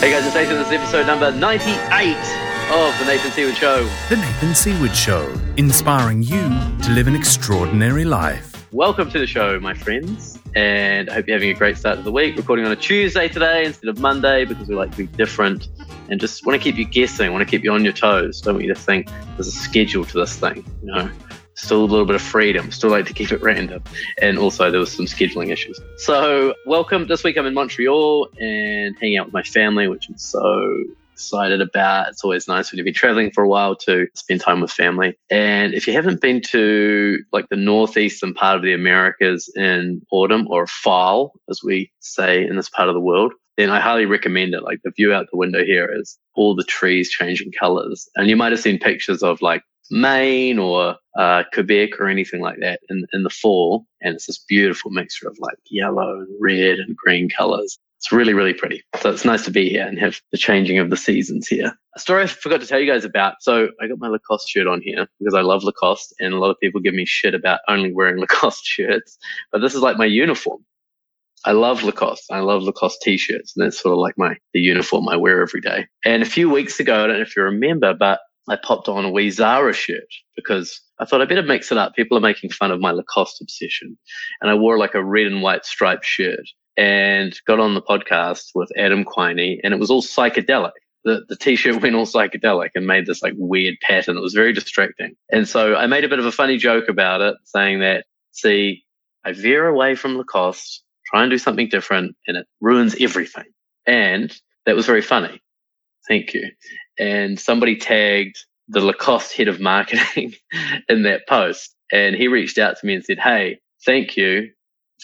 Hey guys, it's Nathan. This is episode number 98 of The Nathan Seaward Show. The Nathan Seaward Show, inspiring you to live an extraordinary life. Welcome to the show, my friends, and I hope you're having a great start to the week. Recording on a Tuesday today instead of Monday because we like to be different and just want to keep you guessing, want to keep you on your toes. Don't want you to think there's a schedule to this thing, you know still a little bit of freedom, still like to keep it random. And also there was some scheduling issues. So welcome. This week I'm in Montreal and hanging out with my family, which I'm so excited about. It's always nice when you've been traveling for a while to spend time with family. And if you haven't been to like the northeastern part of the Americas in autumn or fall, as we say in this part of the world, then I highly recommend it. Like the view out the window here is all the trees changing colors. And you might have seen pictures of like Maine or uh, Quebec or anything like that in, in the fall. And it's this beautiful mixture of like yellow and red and green colors. It's really, really pretty. So it's nice to be here and have the changing of the seasons here. A story I forgot to tell you guys about. So I got my Lacoste shirt on here because I love Lacoste and a lot of people give me shit about only wearing Lacoste shirts. But this is like my uniform. I love Lacoste. I love Lacoste t-shirts and that's sort of like my, the uniform I wear every day. And a few weeks ago, I don't know if you remember, but I popped on a wee Zara shirt because I thought I better mix it up. People are making fun of my Lacoste obsession. And I wore like a red and white striped shirt and got on the podcast with Adam Quiney and it was all psychedelic. The, the t-shirt went all psychedelic and made this like weird pattern. It was very distracting. And so I made a bit of a funny joke about it saying that, see, I veer away from Lacoste, try and do something different and it ruins everything. And that was very funny. Thank you and somebody tagged the Lacoste head of marketing in that post. And he reached out to me and said, Hey, thank you.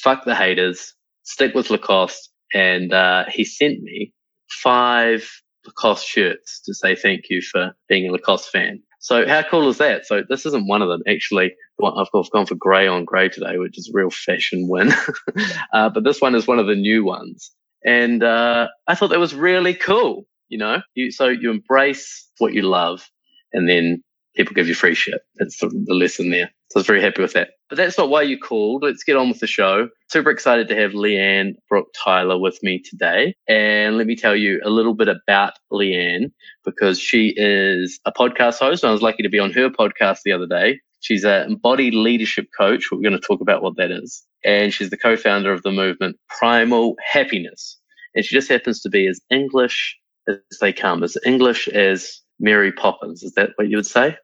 Fuck the haters. Stick with Lacoste. And uh, he sent me five Lacoste shirts to say thank you for being a Lacoste fan. So how cool is that? So this isn't one of them. Actually, I've gone for grey on grey today, which is real fashion win. uh, but this one is one of the new ones. And uh, I thought that was really cool you know, you, so you embrace what you love and then people give you free shit. That's the, the lesson there. So I was very happy with that. But that's not why you called. Let's get on with the show. Super excited to have Leanne Brooke Tyler with me today. And let me tell you a little bit about Lian because she is a podcast host. I was lucky to be on her podcast the other day. She's an embodied leadership coach. We're going to talk about what that is. And she's the co-founder of the movement Primal Happiness. And she just happens to be as English as they come, as English as Mary Poppins. Is that what you would say?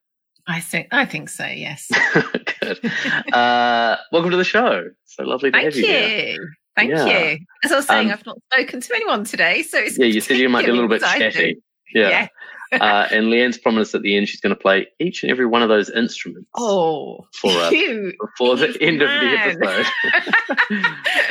I think I think so. Yes. Good. Uh, welcome to the show. So lovely to Thank have you. you. Here. Thank Yeah. you. As I was saying, Um, I've not spoken to anyone today, so it's Yeah, you said you might be a little bit chatty. exciting. Yeah. uh, and Lian's promised at the end she's going to play each and every one of those instruments Oh, for us cute. before the end of the episode.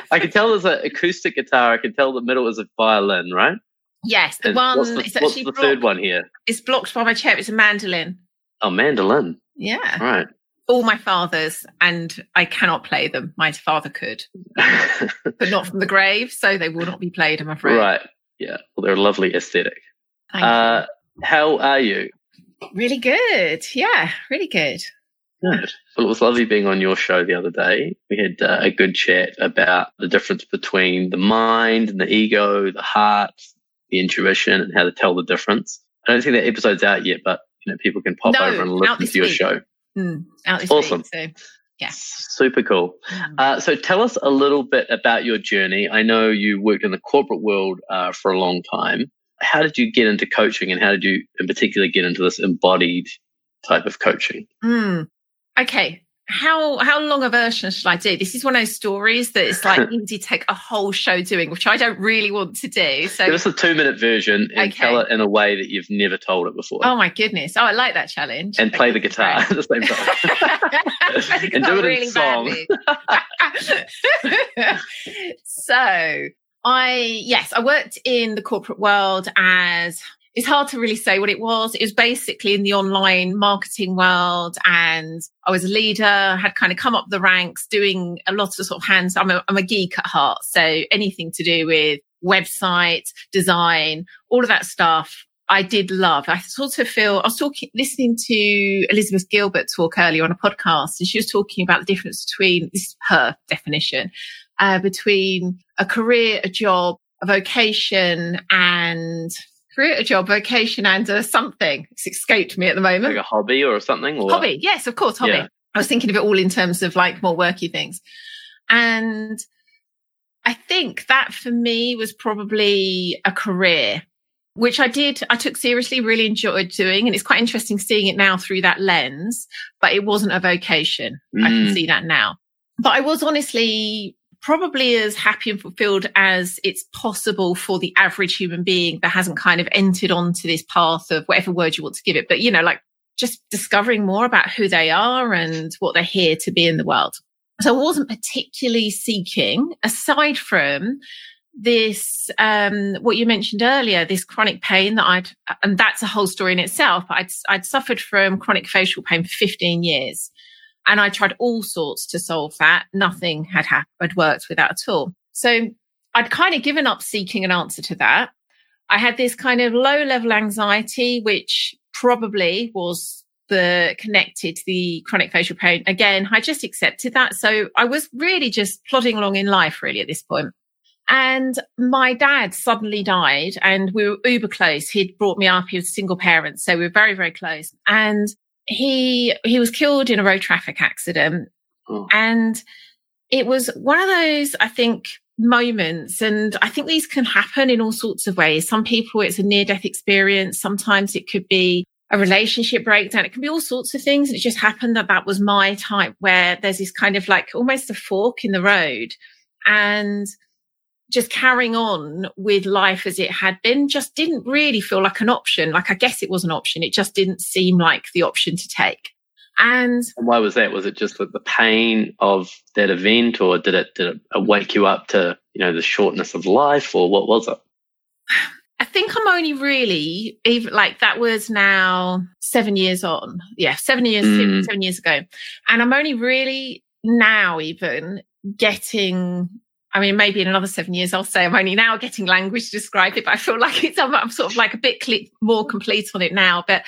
I can tell there's an acoustic guitar. I can tell the middle is a violin, right? Yes, the one. what's the, it's what's actually the blocked, third one here? It's blocked by my chair. It's a mandolin. Oh, mandolin. Yeah, Right. all my father's, and I cannot play them. My father could, but not from the grave, so they will not be played. I'm afraid. right. Yeah. Well, they're a lovely aesthetic. Thank Uh, how are you? you. Really good. Yeah, really good. Good. Well, it was lovely being on your show the other day. We had uh, a good chat about the difference between the mind and the ego, the heart, the intuition, and how to tell the difference. I don't think that episode's out yet, but you know, people can pop No, over and listen to your week. show. Mm, out this Awesome. week. So, Yeah. Super cool. mm. Uh, so tell us a little bit about your journey. I know you worked in the corporate world uh, for a long time. How did you get into coaching and how did you in particular get into this embodied type of coaching? Mm. Okay. How how long a version should I do? This is one of those stories that it's like easy to take a whole show doing, which I don't really want to do. So Give us a two minute version and Okay. tell it in a way that you've never told it before. oh my goodness. Oh, I like that challenge. and play the guitar at the same time. And do it in really badly. so I yes, I worked in the corporate world as it's hard to really say what it was. It was basically in the online marketing world and I was a leader, had kind of come up the ranks doing a lot of sort of hands. I'm a, I'm a geek at heart. So anything to do with website design, all of that stuff. I did love. I sort of feel I was talking, listening to Elizabeth Gilbert talk earlier on a podcast, and she was talking about the difference between this is her definition uh, between a career, a job, a vocation and career, a job, vocation, and a something. It's escaped me at the moment. Like a hobby or something? Or? Hobby, yes, of course, hobby. Yeah. I was thinking of it all in terms of like more worky things. And I think that for me was probably a career, which I did, I took seriously, really enjoyed doing. And it's quite interesting seeing it now through that lens, but it wasn't a vocation. Mm. I can mm. see that now. But I was honestly probably as happy and fulfilled as it's possible for the average human being that hasn't kind of entered onto this path of whatever word you want to give it. But, you know, like just discovering more about who they are and what they're here to be in the world. So I wasn't particularly seeking aside from this, um, what you mentioned earlier, this chronic pain that I'd, and that's a whole story in itself, but I'd, I'd suffered from chronic facial pain for 15 years. And I tried all sorts to solve that. Nothing had happened, had worked with that at all. So I'd kind of given up seeking an answer to that. I had this kind of low level anxiety, which probably was the connected to the chronic facial pain. Again, I just accepted that. So I was really just plodding along in life really at this point. And my dad suddenly died and we were uber close. He'd brought me up. He was a single parent. So we were very, very close. And he he was killed in a road traffic accident, oh. and it was one of those I think moments, and I think these can happen in all sorts of ways. Some people it's a near death experience. Sometimes it could be a relationship breakdown. It can be all sorts of things. And it just happened that that was my type where there's this kind of like almost a fork in the road and just carrying on with life as it had been just didn't really feel like an option. Like, I guess it was an option. It just didn't seem like the option to take. And, and why was that? Was it just the, the pain of that event, or did it did it wake you up to you know the shortness of life, or what was it? I think I'm only really even like that was now seven years on. Yeah, seven years, mm. seven years ago. And I'm only really now even getting I mean, maybe in another seven years, I'll say I'm only now getting language to describe it, but I feel like it's, I'm, I'm sort of like a bit more complete on it now. But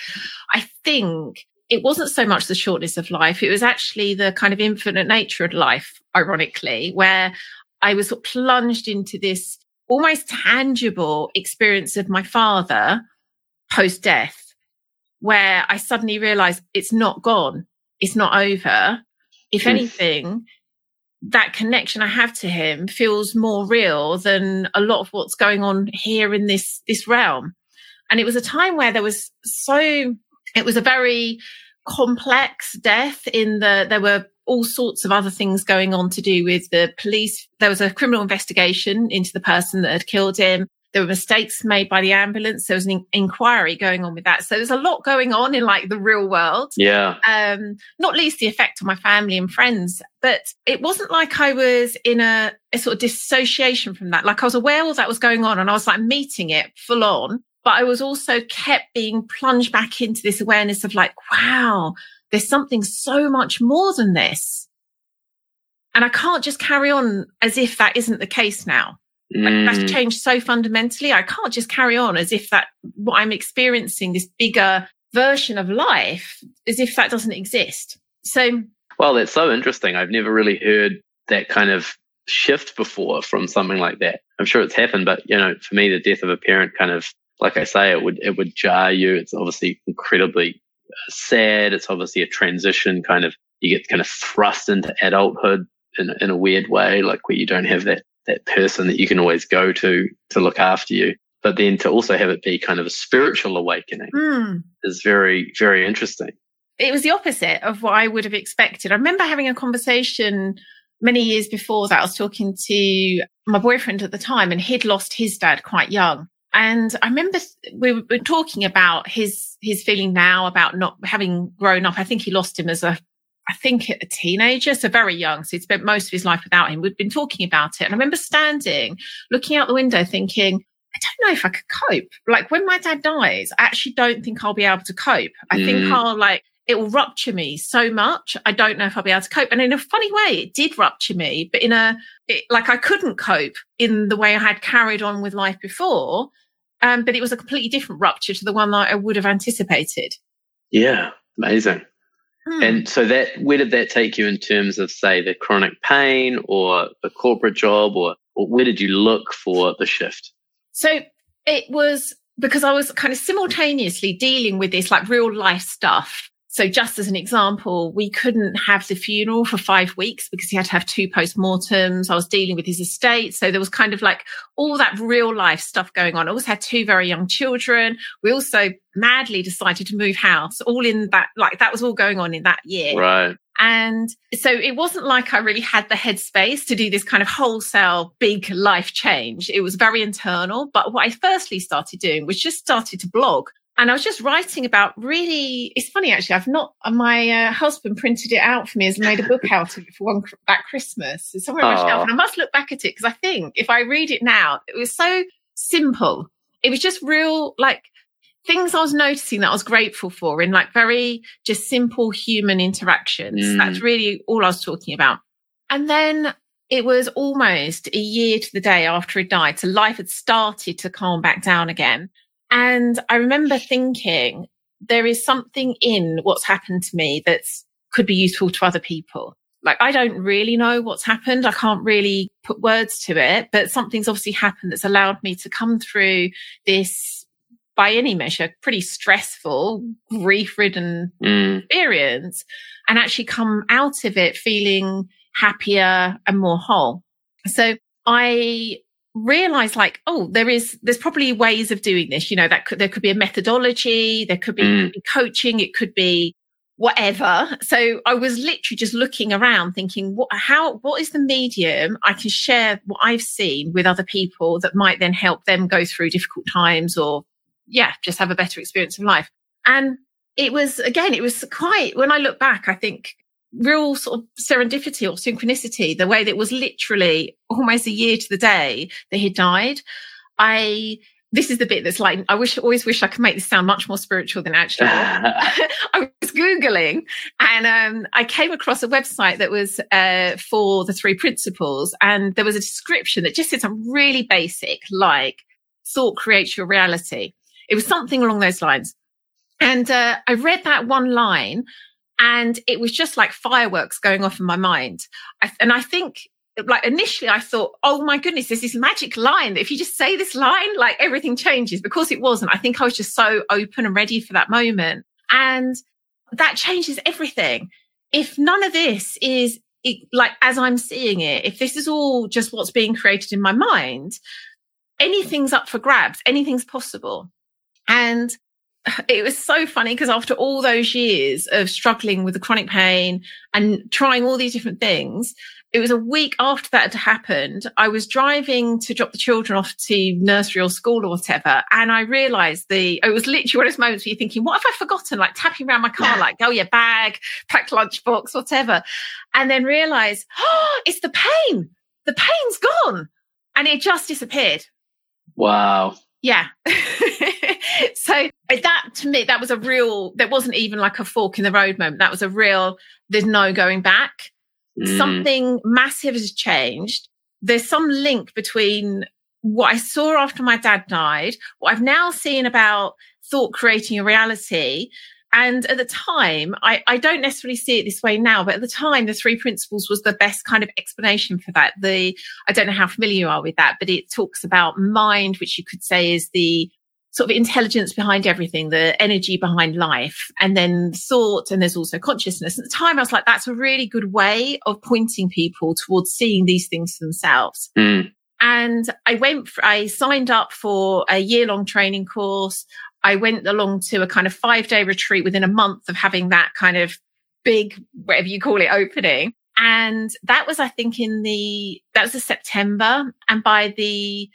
I think it wasn't so much the shortness of life. It was actually the kind of infinite nature of life, ironically, where I was plunged into this almost tangible experience of my father post death, where I suddenly realized it's not gone. It's not over. If hmm. anything, that connection I have to him feels more real than a lot of what's going on here in this, this realm. And it was a time where there was so, it was a very complex death in the, there were all sorts of other things going on to do with the police. There was a criminal investigation into the person that had killed him. There were mistakes made by the ambulance. There was an in- inquiry going on with that. So there's a lot going on in like the real world. Yeah. Um, not least the effect on my family and friends. But it wasn't like I was in a, a sort of dissociation from that. Like I was aware all that was going on and I was like meeting it full on. But I was also kept being plunged back into this awareness of like, wow, there's something so much more than this. And I can't just carry on as if that isn't the case now. Mm. That's changed so fundamentally. I can't just carry on as if that what I'm experiencing, this bigger version of life, as if that doesn't exist. So, well, that's so interesting. I've never really heard that kind of shift before from something like that. I'm sure it's happened, but you know, for me, the death of a parent kind of, like I say, it would it would jar you. It's obviously incredibly uh, sad. It's obviously a transition. Kind of, you get kind of thrust into adulthood in in a weird way, like where you don't have that that person that you can always go to to look after you. But then to also have it be kind of a spiritual awakening mm. is very, very interesting. It was the opposite of what I would have expected. I remember having a conversation many years before that. I was talking to my boyfriend at the time and he'd lost his dad quite young. And I remember we were talking about his, his feeling now about not having grown up. I think he lost him as a I think a teenager, so very young. So he'd spent most of his life without him. We'd been talking about it. And I remember standing, looking out the window, thinking, I don't know if I could cope. Like when my dad dies, I actually don't think I'll be able to cope. I mm. think I'll like, it will rupture me so much. I don't know if I'll be able to cope. And in a funny way, it did rupture me, but in a, it, like I couldn't cope in the way I had carried on with life before. Um, but it was a completely different rupture to the one that I would have anticipated. Yeah. Amazing. Hmm. And so that where did that take you in terms of say the chronic pain or the corporate job or where did you look for the shift? So it was because I was kind of simultaneously dealing with this like real life stuff. So just as an example, we couldn't have the funeral for five weeks because he had to have two postmortems. I was dealing with his estate. So there was kind of like all that real life stuff going on. I also had two very young children. We also madly decided to move house all in that, like that was all going on in that year. Right. And so it wasn't like I really had the headspace to do this kind of wholesale big life change. It was very internal. But what I firstly started doing was just started to blog. And I was just writing about really, it's funny actually, I've not, my uh, husband printed it out for me as made a book out of it for one, that Christmas. It's somewhere on my shelf. And I must look back at it because I think if I read it now, it was so simple. It was just real, like things I was noticing that I was grateful for in like very just simple human interactions. Mm. That's really all I was talking about. And then it was almost a year to the day after he died. So life had started to calm back down again. And I remember thinking there is something in what's happened to me that could be useful to other people. Like I don't really know what's happened. I can't really put words to it, but something's obviously happened that's allowed me to come through this by any measure, pretty stressful, grief ridden mm. experience and actually come out of it feeling happier and more whole. So I realized like, oh, there is, there's probably ways of doing this. You know, that could, there could be a methodology, there could be, mm. could be coaching, it could be whatever. So I was literally just looking around thinking, what, how, what is the medium I can share what I've seen with other people that might then help them go through difficult times or yeah, just have a better experience of life. And it was, again, it was quite, when I look back, I think real sort of serendipity or synchronicity, the way that was literally almost a year to the day that he died. I, this is the bit that's like, I wish, always wish I could make this sound much more spiritual than actually. I was Googling and um, I came across a website that was uh, for the three principles. And there was a description that just said something really basic, like thought creates your reality. It was something along those lines. And uh, I read that one line and it was just like fireworks going off in my mind. I, and I think like initially I thought, oh my goodness, there's this magic line that if you just say this line, like everything changes. Because it wasn't. I think I was just so open and ready for that moment. And that changes everything. If none of this is it, like as I'm seeing it, if this is all just what's being created in my mind, anything's up for grabs, anything's possible. And it was so funny because after all those years of struggling with the chronic pain and trying all these different things, it was a week after that had happened. I was driving to drop the children off to nursery or school or whatever. And I realized the, it was literally one of those moments where you're thinking, what have I forgotten? Like tapping around my car, like, oh yeah, bag, packed lunchbox, whatever. And then realize, oh, it's the pain. The pain's gone. And it just disappeared. Wow. Yeah. so that to me, that was a real, that wasn't even like a fork in the road moment. That was a real, there's no going back. Mm. Something massive has changed. There's some link between what I saw after my dad died, what I've now seen about thought creating a reality, and at the time, I, I, don't necessarily see it this way now, but at the time, the three principles was the best kind of explanation for that. The, I don't know how familiar you are with that, but it talks about mind, which you could say is the sort of intelligence behind everything, the energy behind life, and then thought, and there's also consciousness. At the time, I was like, that's a really good way of pointing people towards seeing these things themselves. Mm. And I went, for, I signed up for a year long training course. I went along to a kind of five day retreat within a month of having that kind of big, whatever you call it, opening. And that was, I think, in the, that was a September. And by the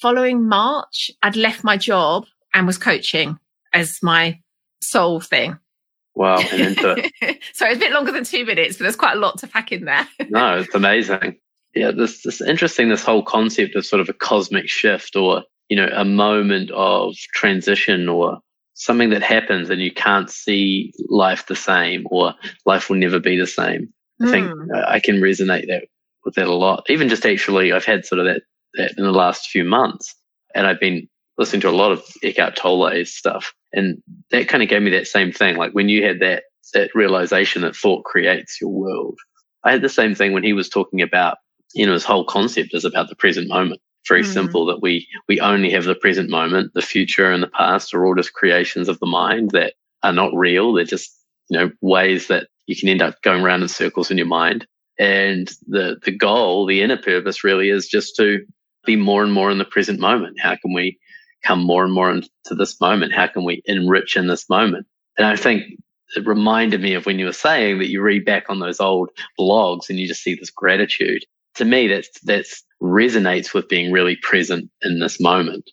following March, I'd left my job and was coaching as my sole thing. Wow. so it's a bit longer than two minutes, but there's quite a lot to pack in there. no, it's amazing. Yeah, this, this interesting, this whole concept of sort of a cosmic shift or you know, a moment of transition or something that happens and you can't see life the same or life will never be the same. Mm. I think hmm. I can resonate that with that a lot. Even just actually, I've had sort of that, that in the last few months and I've been listening to a lot of Eckhart Tolle's stuff and that kind of gave me that same thing. Like when you had that, that realization that thought creates your world. I had the same thing when he was talking about you know, his whole concept is about the present moment. Very mm. simple that we we only have the present moment. The future and the past are all just creations of the mind that are not real. They're just you know ways that you can end up going around in circles in your mind. And the the goal, the inner purpose, really is just to be more and more in the present moment. How can we come more and more into this moment? How can we enrich in this moment? And I think it reminded me of when you were saying that you read back on those old blogs and you just see this gratitude. To me, that's that's resonates with being really present in this moment,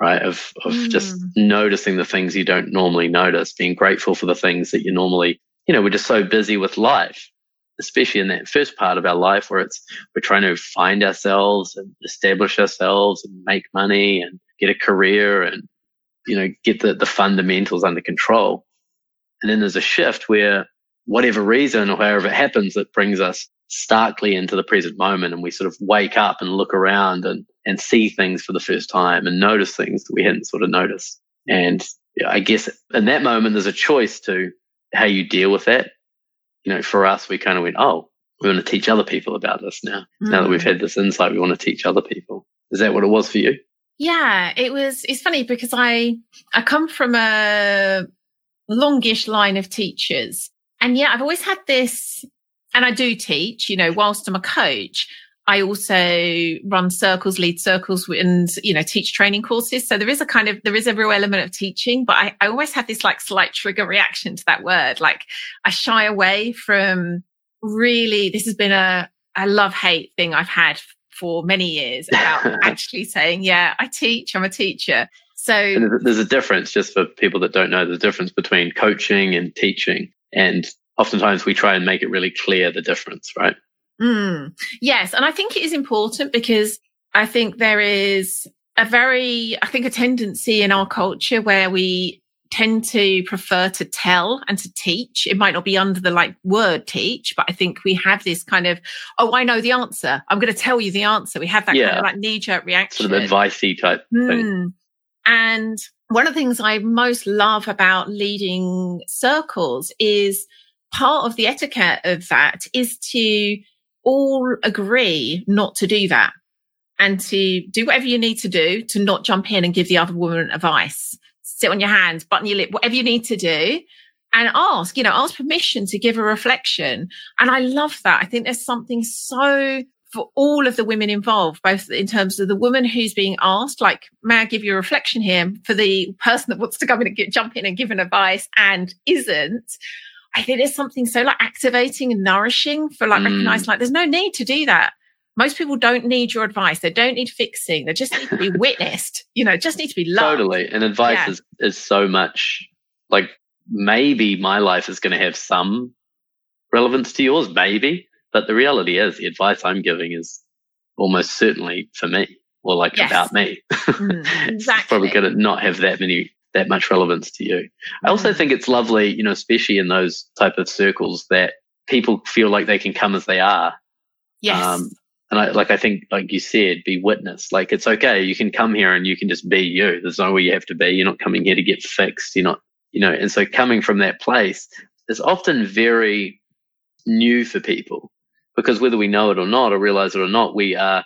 right? Of, of mm. just noticing the things you don't normally notice, being grateful for the things that you normally, you know, we're just so busy with life, especially in that first part of our life where it's, we're trying to find ourselves and establish ourselves and make money and get a career and, you know, get the, the fundamentals under control. And then there's a shift where whatever reason or however it happens, it brings us starkly into the present moment and we sort of wake up and look around and, and see things for the first time and notice things that we hadn't sort of noticed. And I guess in that moment, there's a choice to how you deal with that. You know, for us, we kind of went, oh, we want to teach other people about this now. Mm. Now that we've hmm. had this insight, we want to teach other people. Is that what it was for you? Yeah, it was. It's funny because I I come from a longish line of teachers, and yeah, I've always had this and I do teach, you know, whilst I'm a coach, I also run circles, lead circles and, you know, teach training courses. So there is a kind of, there is a real element of teaching, but I, I always have this like slight trigger reaction to that word. Like I shy away from really, this has been a, a love hate thing I've had for many years about actually saying, yeah, I teach, I'm a teacher. So there's a difference just for people that don't know the difference between coaching and teaching. And oftentimes we try and make it really clear the difference, right? Mm, yes. And I think it is important because I think there is a very, I think a tendency in our culture where we tend to prefer to tell and to teach. It might not be under the like word teach, but I think we have this kind of, oh, I know the answer. I'm going to tell you the answer. We have that yeah. kind of like knee jerk reaction. Sort of advicey type mm. thing. And one of the things I most love about leading circles is part of the etiquette of that is to all agree not to do that and to do whatever you need to do to not jump in and give the other woman advice. Sit on your hands, button your lip, whatever you need to do and ask, you know, ask permission to give a reflection. And I love that. I think there's something so for all of the women involved, both in terms of the woman who's being asked, like, may I give you a reflection here for the person that wants to come in and get, jump in and give an advice and isn't. I think there's something so like activating and nourishing for like mm. recognizing like there's no need to do that. Most people don't need your advice. They don't need fixing. They just need to be witnessed. You know, just need to be loved. Totally. And advice yeah. is, is so much like maybe my life is going to have some relevance to yours, maybe. But the reality is the advice I'm giving is almost certainly for me or like yes. about me. Mm, exactly. probably going to not have that many that much relevance to you. I also think it's lovely, you know, especially in those type of circles that people feel like they can come as they are. Yes. Um, and I, like, I think, like you said, be witness. Like, it's okay. You can come here and you can just be you. There's nowhere you have to be. You're not coming here to get fixed. You're not, you know, and so coming from that place is often very new for people because whether we know it or not or realize it or not, we are,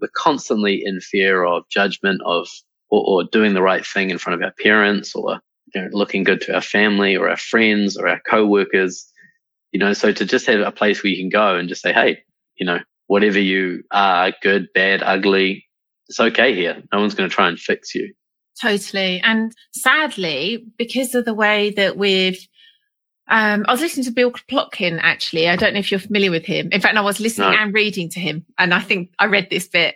we're constantly in fear of judgment, of or, or doing the right thing in front of our parents or you know, looking good to our family or our friends or our co-workers you know so to just have a place where you can go and just say hey you know whatever you are good bad ugly it's okay here no one's going to try and fix you totally and sadly because of the way that we've um, I was listening to Bill Plotkin actually. I don't know if you're familiar with him. In fact, I was listening no. and reading to him, and I think I read this bit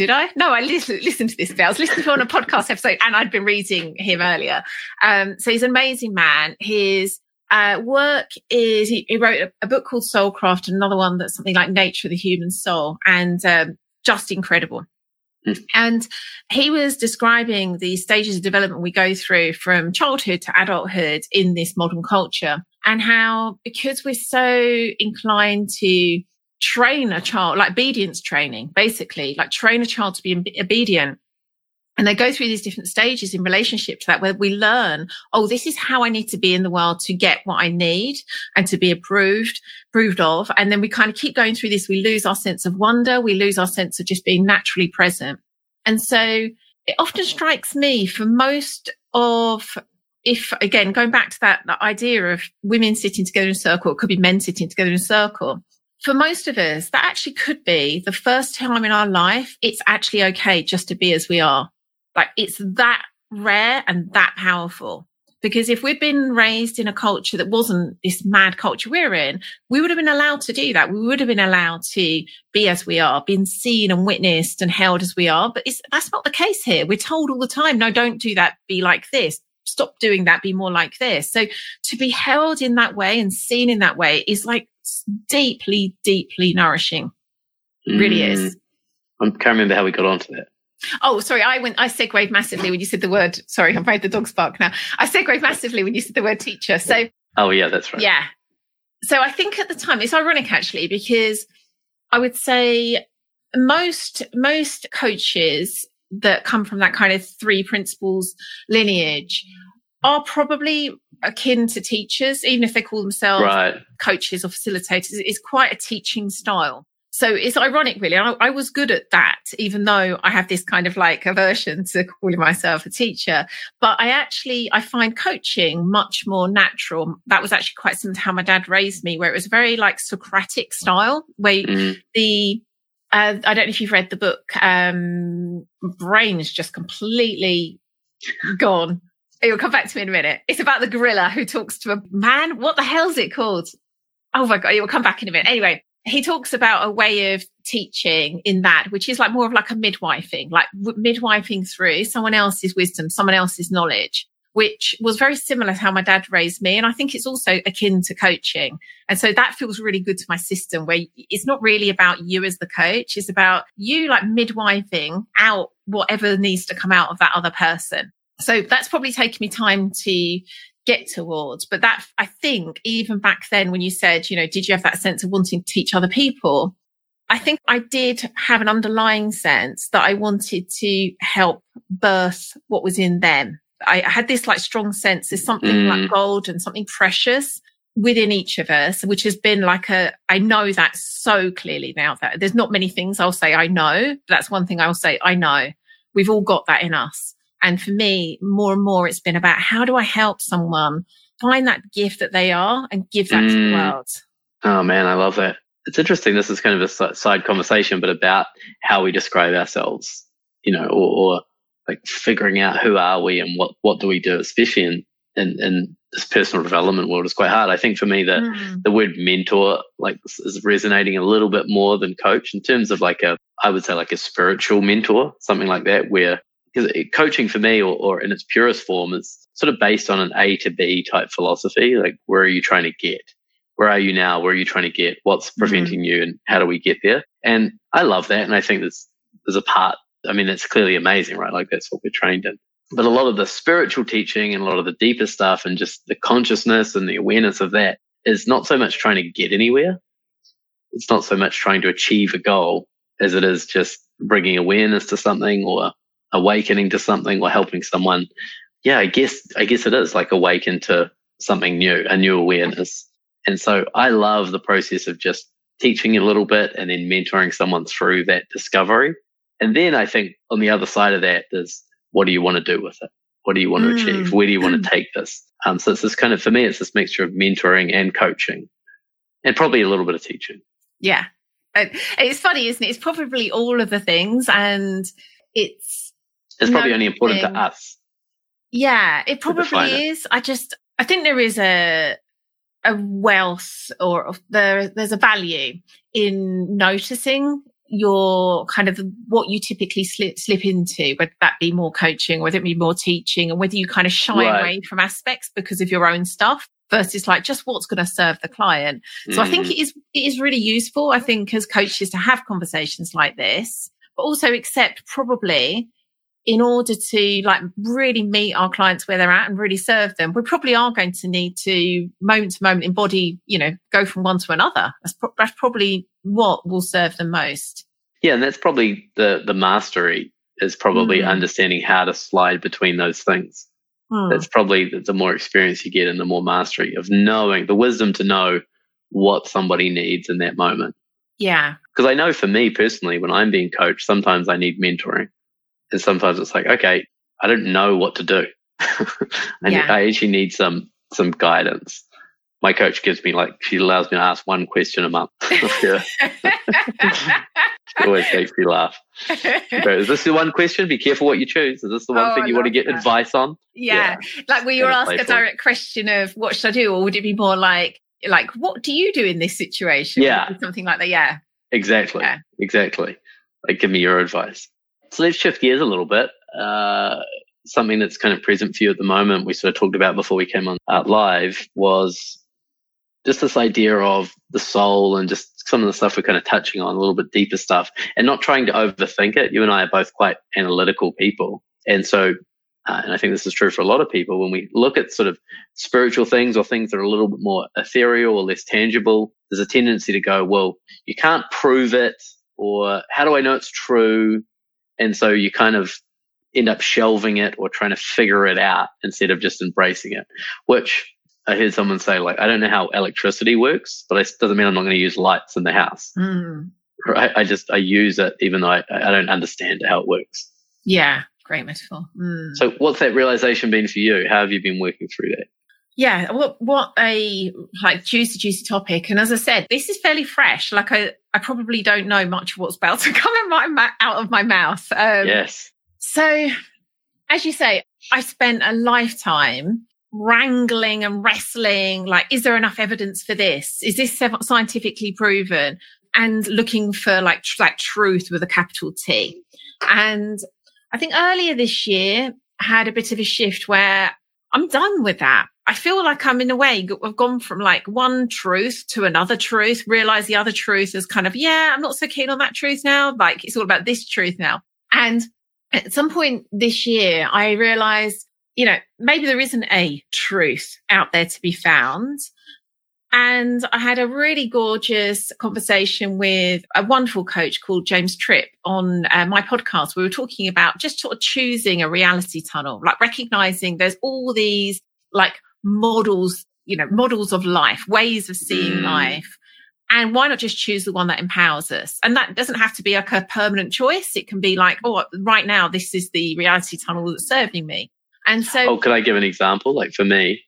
did I? No, I listened, listened to this bit. I was listening to on a podcast episode and I'd been reading him earlier. Um, so he's an amazing man. His uh, work is, he, he wrote a, a, book called Soulcraft, another one that's something like Nature of the Human Soul, and um, just incredible. Mm. And he was describing the stages of development we go through from childhood to adulthood in this modern culture and how because we're so inclined to train a child, like obedience training, basically, like train a child to be obedient. And they go through these different stages in relationship to that where we learn, oh, this is how I need to be in the world to get what I need and to be approved, approved of. And then we kind of keep going through this. We lose our sense of wonder. We lose our sense of just being naturally present. And so it often strikes me for most of if again going back to that, that idea of women sitting together in a circle, it could be men sitting together in a circle for most of us, that actually could be the first time in our life it's actually okay just to be as we are. Like it's that rare and that powerful. Because if we'd been raised in a culture that wasn't this mad culture we're in, we would have been allowed to do that. We would have been allowed to be as we are, been seen and witnessed and held as we are. But that's not the case here. We're told all the time, no, don't do that. Be like this. Stop doing that. Be more like this. So to be held in that way and seen in that way is like deeply, deeply nourishing. Mm. Really is. I can't remember how we got onto that. Oh, sorry. I went, I segued massively when you said the word. Sorry, I'm afraid the dog's bark now. I segued massively when you said the word teacher. So, oh, yeah, that's right. Yeah. So I think at the time, it's ironic actually, because I would say most, most coaches that come from that kind of three principles lineage are probably akin to teachers, even if they call themselves right. coaches or facilitators. It's quite a teaching style. So it's ironic, really. I, I, was good at that, even though I have this kind of like aversion to calling myself a teacher. But I actually, I find coaching much more natural. That was actually quite similar to how my dad raised me, where it was very like Socratic style, where mm. the, uh, I don't know if you've read the book, um, brain is just completely gone. Will come back to me in a minute. It's about the gorilla who talks to a man. What the hell's it called? Oh my God, will come back in a minute. Anyway, he talks about a way of teaching in that, which is like more of like a midwifing, like midwifing through someone else's wisdom, someone else's knowledge, which was very similar to how my dad raised me. And I think it's also akin to coaching. And so that feels really good to my system where it's not really about you as the coach. It's about you like midwifing out whatever needs to come out of that other person. So that's probably taken me time to get towards. But that, I think, even back then when you said, you know, did you have that sense of wanting to teach other people? I think I did have an underlying sense that I wanted to help birth what was in them. I had this like strong sense there's something mm. like gold and something precious within each of us, which has been like a, I know that so clearly now that there's not many things I'll say I know. that's one thing I'll say I know. We've all got that in us. And for me, more and more, it's been about how do I help someone find that gift that they are and give that mm. to the mm. world. Oh man, I love that. It's interesting. This is kind of a side conversation, but about how we describe ourselves, you know, or, or like figuring out who are we and what, what do we do, especially in, in, in this personal development world is quite hard. I think for me, the, mm. the word mentor, like is resonating a little bit more than coach in terms of like a, I would say like a spiritual mentor, something like that, where because coaching for me or, or in its purest form is sort of based on an A to B type philosophy. Like, where are you trying to get? Where are you now? Where are you trying to get? What's mm-hmm. preventing mm-hmm. you? And how do we get there? And I love that. And I think there's, there's a part, I mean, it's clearly amazing, right? Like that's what we're trained in. But a lot of the spiritual teaching and a lot of the deeper stuff and just the consciousness and the awareness of that is not so much trying to get anywhere. It's not so much trying to achieve a goal as it is just bringing awareness to something or awakening to something or helping someone. Yeah i guess i guess it is like awaken to something new a new awareness. And so i love the process of just teaching a little bit and then mentoring someone through that discovery. And then i think on the other side of that is what do you want to do with it? What do you want to mm. achieve? Where do you want to take this? Um, so it's this kind of for me it's this mixture of mentoring and coaching and probably a little bit of teaching. Yeah. It's funny isn't it? It's probably all of the things and it's it's probably only important to us. Yeah, it probably is. It. I just, I think there is a, a wealth or there, there's a value in noticing your kind of what you typically slip, slip into, whether that be more coaching, whether it be more teaching, and whether you kind of shy right. away from aspects because of your own stuff versus like just what's going to serve the client. So mm. I think mm. it is, it is really useful. I think as coaches to have conversations like this, but also accept probably in order to like really meet our clients where they're at and really serve them, we probably are going to need to moment to moment embody, you know, go from one to another. That's, pro- that's probably what will serve them most. Yeah, and that's probably the the mastery is probably Mm. understanding how to slide between those things. Hmm. That's probably the- the more experience you get and the more mastery of knowing the wisdom to know what somebody needs in that moment. yeah. Because I know for me personally, when I'm being coached, sometimes I need mentoring. And sometimes it's like, okay, I don't know what to do. I, need- Yeah. I actually need some some guidance. My coach gives me like she allows me to ask one question a month. yeah. It always makes me laugh. Is this the one question? Be careful what you choose. Is this the one Oh, thing you want to get that. advice on? yeah. Like, will you ask a direct question of what should I do? Or would it be more like, like, what do you do in this situation? Yeah. Would it be Something like that. Yeah. Exactly. Yeah. Exactly. Like, give me your advice. So let's shift gears a little bit. Uh, something that's kind of present for you at the moment, we sort of talked about before we came on out live, was just this idea of the soul and just some of the stuff we're kind of touching on, a little bit deeper stuff, and not trying to overthink it. You and I are both quite analytical people. And so, uh, and I think this is true for a lot of people, when we look at sort of spiritual things or things that are a little bit more ethereal or less tangible, there's a tendency to go, well, you can't prove it, or how do I know it's true? And so you kind of end up shelving it or trying to figure it out instead of just embracing it, which I heard someone say, like, I don't know how electricity works, but it doesn't mean I'm not going to use lights in the house. Mm. Right? I just, I use it even though I, I don't understand how it works. Yeah. Great metaphor. Mm. So what's that realization been for you? How have you been working through that? Yeah, what what a like juicy, juicy topic. And as I said, this is fairly fresh. Like I, I probably don't know much of what's about to come in my ma- out of my mouth. Um, yes. So, as you say, I spent a lifetime wrangling and wrestling. Like, is there enough evidence for this? Is this scientifically proven? And looking for like tr- like truth with a capital T. And I think earlier this year I had a bit of a shift where I'm done with that. I feel like I'm in a way, I've gone from like one truth to another truth, realize the other truth is kind of, yeah, I'm not so keen on that truth now. Like it's all about this truth now. And at some point this year, I realized, you know, maybe there isn't a truth out there to be found. And I had a really gorgeous conversation with a wonderful coach called James Tripp on uh, my podcast. We were talking about just sort of choosing a reality tunnel, like recognizing there's all these like models, you know, models of life, ways of seeing Mm. life. And why not just choose the one that empowers us? And that doesn't have to be like a permanent choice. It can be like, oh, right now, this is the reality tunnel that's serving me. And so, Oh, could I give an example? Like for me,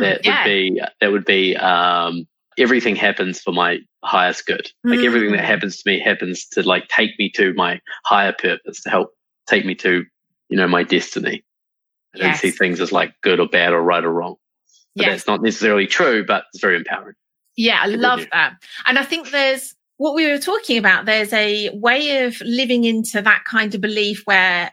that yeah. would be that would be um, everything happens for my highest good. Like everything that Mm. happens to me happens to like take me to my higher purpose to help take me to you know my destiny. I don't see things as like good or bad or right or wrong. But Yes. that's not necessarily true, but it's very empowering. Yeah, I love that. And I think there's what we were talking about. There's a way of living into that kind of belief where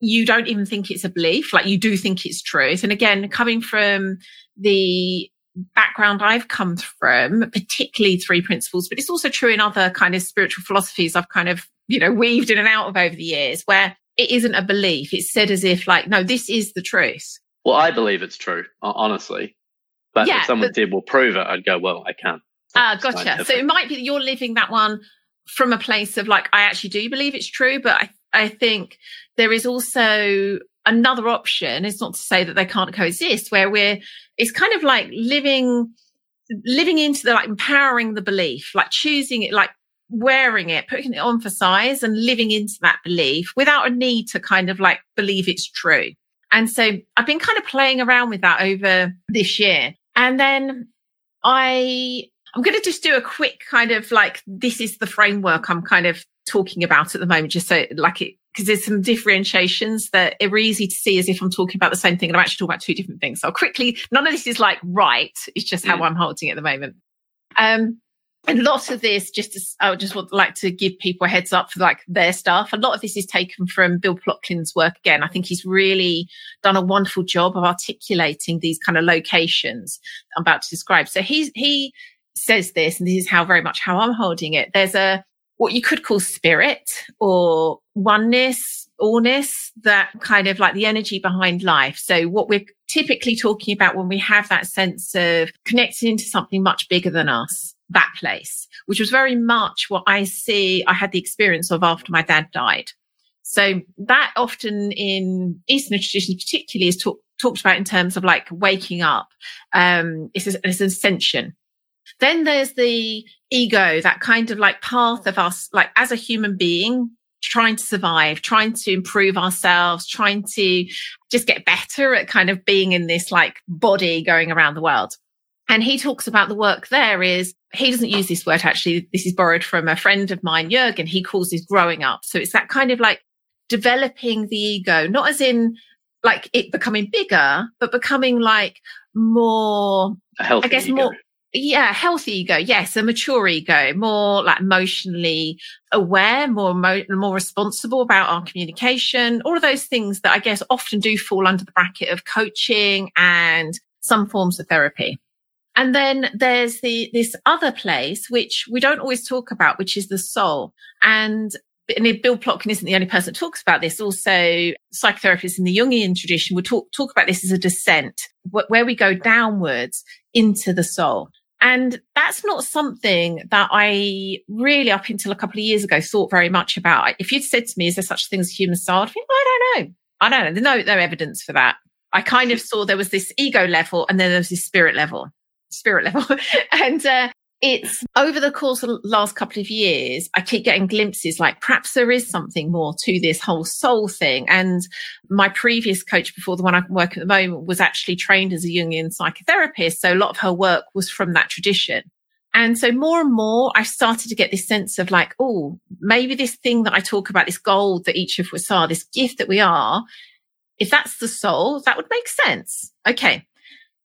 you don't even think it's a belief, like you do think it's truth. And again, coming from the background I've come from, particularly three principles, but it's also true in other kind of spiritual philosophies I've kind of, you know, weaved in and out of over the years where it isn't a belief. It's said as if like, no, this is the truth. Well, I believe it's true, honestly. But Yeah, if someone but- said, "Well, prove it," I'd go, "Well, I can't." It's Ah, not gotcha. So it might be that you're living that one from a place of like, I actually do believe it's true, but I, I think there is also another option. It's not to say that they can't coexist where we're, it's kind of like living, living into the like empowering the belief, like choosing it, like wearing it, putting it on for size and living into that belief without a need to kind of like believe it's true. And so I've been kind of playing around with that over this year. And then I I'm going to just do a quick kind of like this is the framework I'm kind of talking about at the moment, just so like it because there's some differentiations that are easy to see as if I'm talking about the same thing and I'm actually talking about two different things. So I'll quickly, none of this is like right. It's just how Mm. I'm holding it at the moment. Um, and lots of this, just to, I would just would like to give people a heads up for like their stuff. A lot of this is taken from Bill Plotkin's work again. I think he's really done a wonderful job of articulating these kind of locations I'm about to describe. So he's, he says this, and this is how very much how I'm holding it. There's a, what you could call spirit or oneness, allness, that kind of like the energy behind life. So what we're typically talking about when we have that sense of connecting into something much bigger than us, that place, which was very much what I see, I had the experience of after my dad died. So that often in Eastern traditions, particularly, is talk, talked about in terms of like waking up. Um, it's, it's an ascension. Then there's the ego, that kind of like path of us, like as a human being, trying to survive, trying to improve ourselves, trying to just get better at kind of being in this like body going around the world. And he talks about the work there is he doesn't use this word actually. This is borrowed from a friend of mine, Jurgen. He calls this growing up. So it's that kind of like developing the ego, not as in like it becoming bigger, but becoming like more, I guess ego. more, yeah, healthy ego. Yes, a mature ego, more like emotionally aware, more mo- more responsible about our communication. All of those things that I guess often do fall under the bracket of coaching and some forms of therapy. And then there's the this other place which we don't always talk about, which is the soul. And and Bill Plotkin isn't the only person that talks about this. Also, psychotherapists in the Jungian tradition would talk, talk about this as a descent, where we go downwards into the soul. And that's not something that I really, up until a couple of years ago, thought very much about. If you'd said to me, is there such a thing as human soul? I'd think, I don't know. I don't know. There's no, no evidence for that. I kind of saw there was this ego level and then there was this spirit level, spirit level. and, uh, it's over the course of the last couple of years, I keep getting glimpses like perhaps there is something more to this whole soul thing. And my previous coach before the one I work at the moment was actually trained as a Jungian psychotherapist. So a lot of her work was from that tradition. And so more and more, I started to get this sense of like, oh, maybe this thing that I talk about, this gold that each of us are, this gift that we are, if that's the soul, that would make sense. Okay.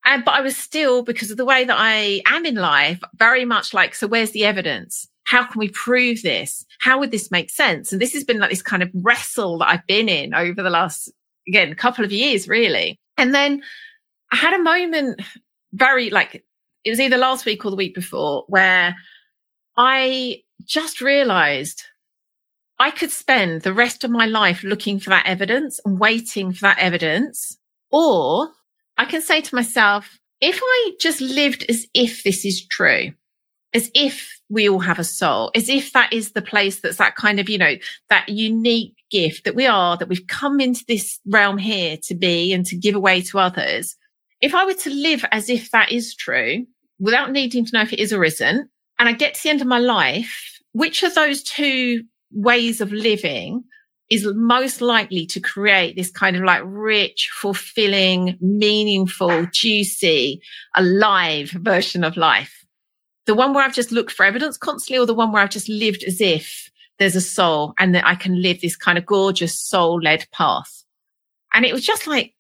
And, but I was still, because of the way that I am in life, very much like, so where's the evidence? How can we prove this? How would this make sense? And this has been like this kind of wrestle that I've been in over the last, again, couple of years, really. And then I had a moment very like, it was either last week or the week before where I just realized I could spend the rest of my life looking for that evidence and waiting for that evidence, or I can say to myself, if I just lived as if this is true, as if we all have a soul, as if that is the place that's that kind of, you know, that unique gift that we are, that we've come into this realm here to be and to give away to others. If I were to live as if that is true without needing to know if it is or isn't, and I get to the end of my life, which of those two ways of living is most likely to create this kind of like rich, fulfilling, meaningful, juicy, alive version of life. The one where I've just looked for evidence constantly or the one where I've just lived as if there's a soul and that I can live this kind of gorgeous soul led path. And it was just like